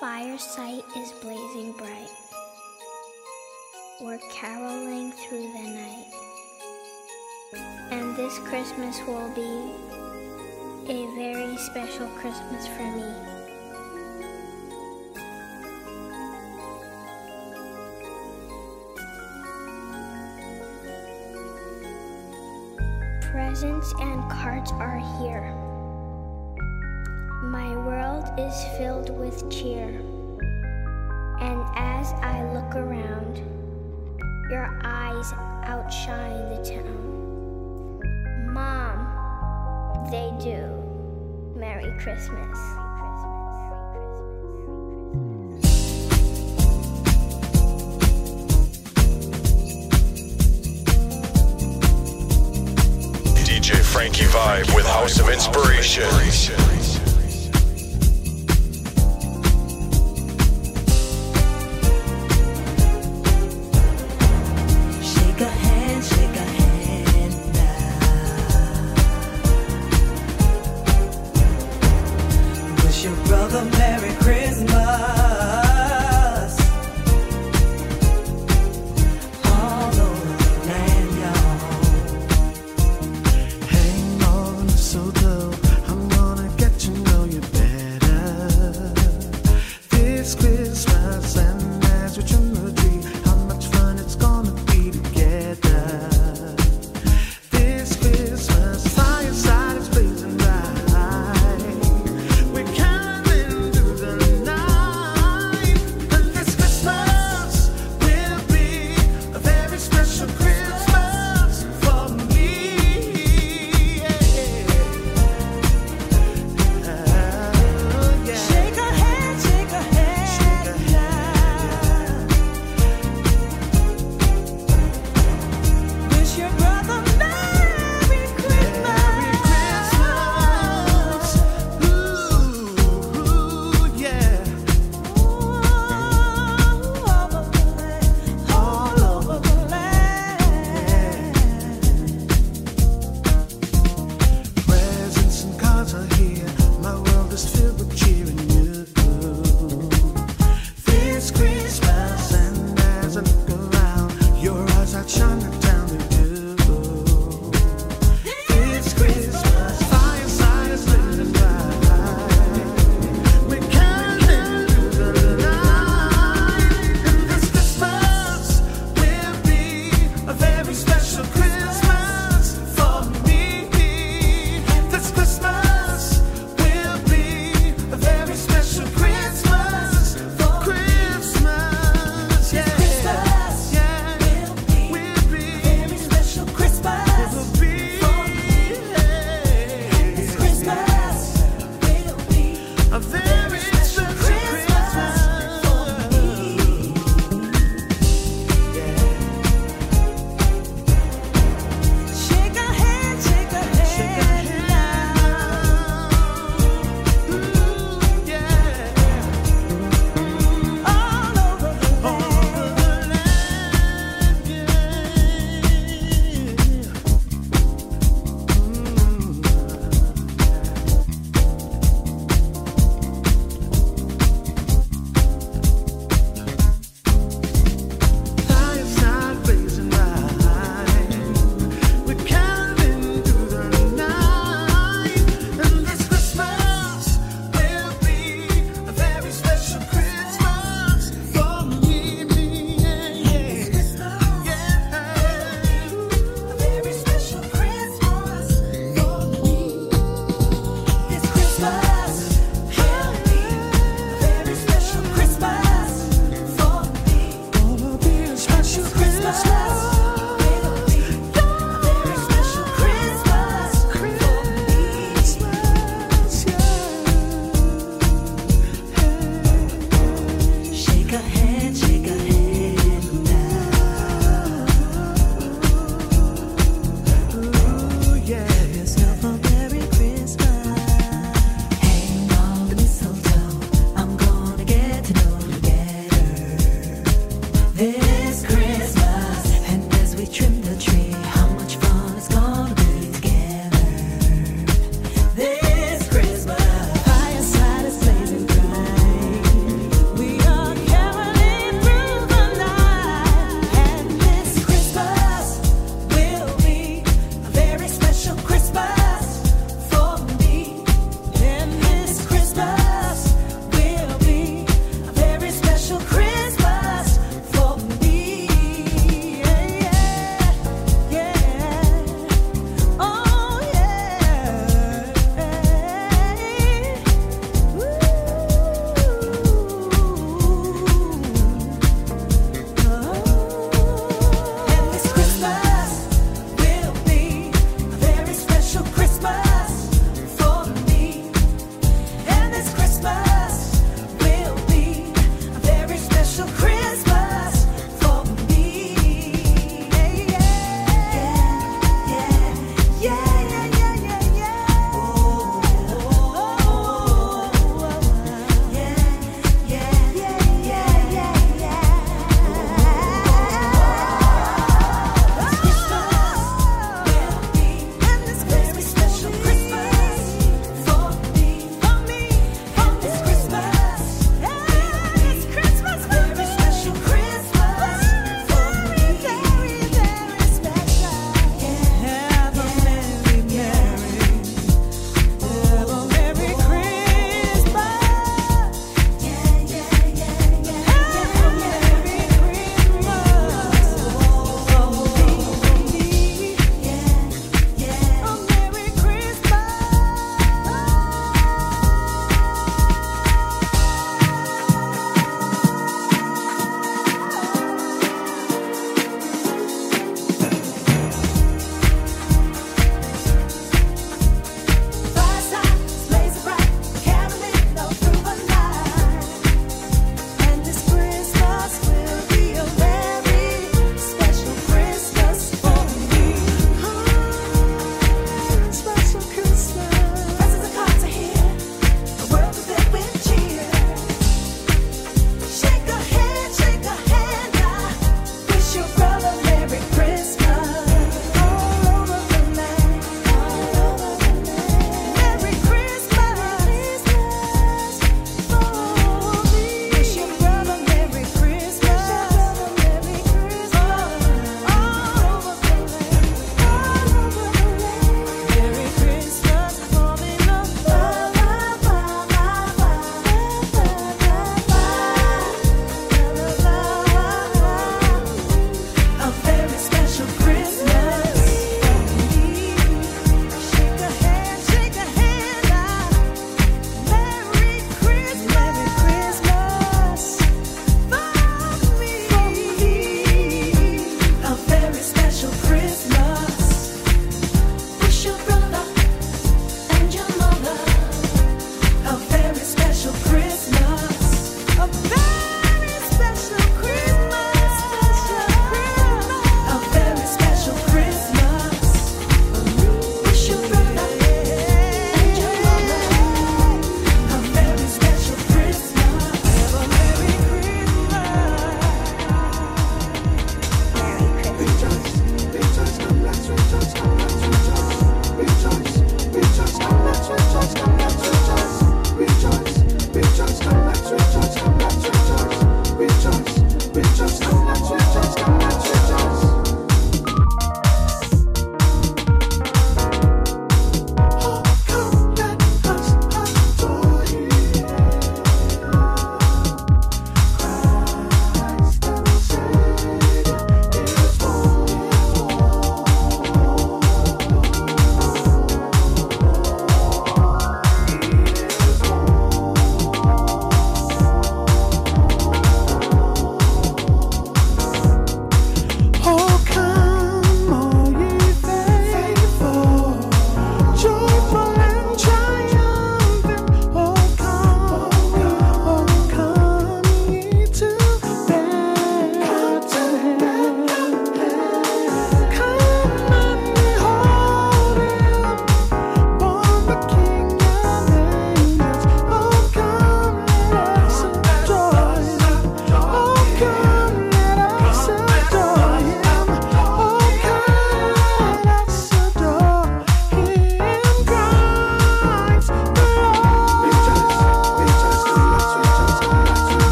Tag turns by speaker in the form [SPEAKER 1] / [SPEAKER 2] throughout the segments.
[SPEAKER 1] fireside is blazing bright. We're caroling through the night. And this Christmas will be a very special Christmas for me. Presents and cards are here world is filled with cheer. And as I look around, your eyes outshine the town. Mom, they do. Merry Christmas.
[SPEAKER 2] DJ Frankie Vibe with House of Inspiration.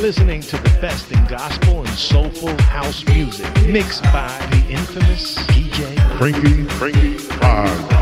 [SPEAKER 3] Listening to the
[SPEAKER 4] best in gospel and soulful house music, mixed by the infamous DJ
[SPEAKER 5] Frankie, Frankie, Five,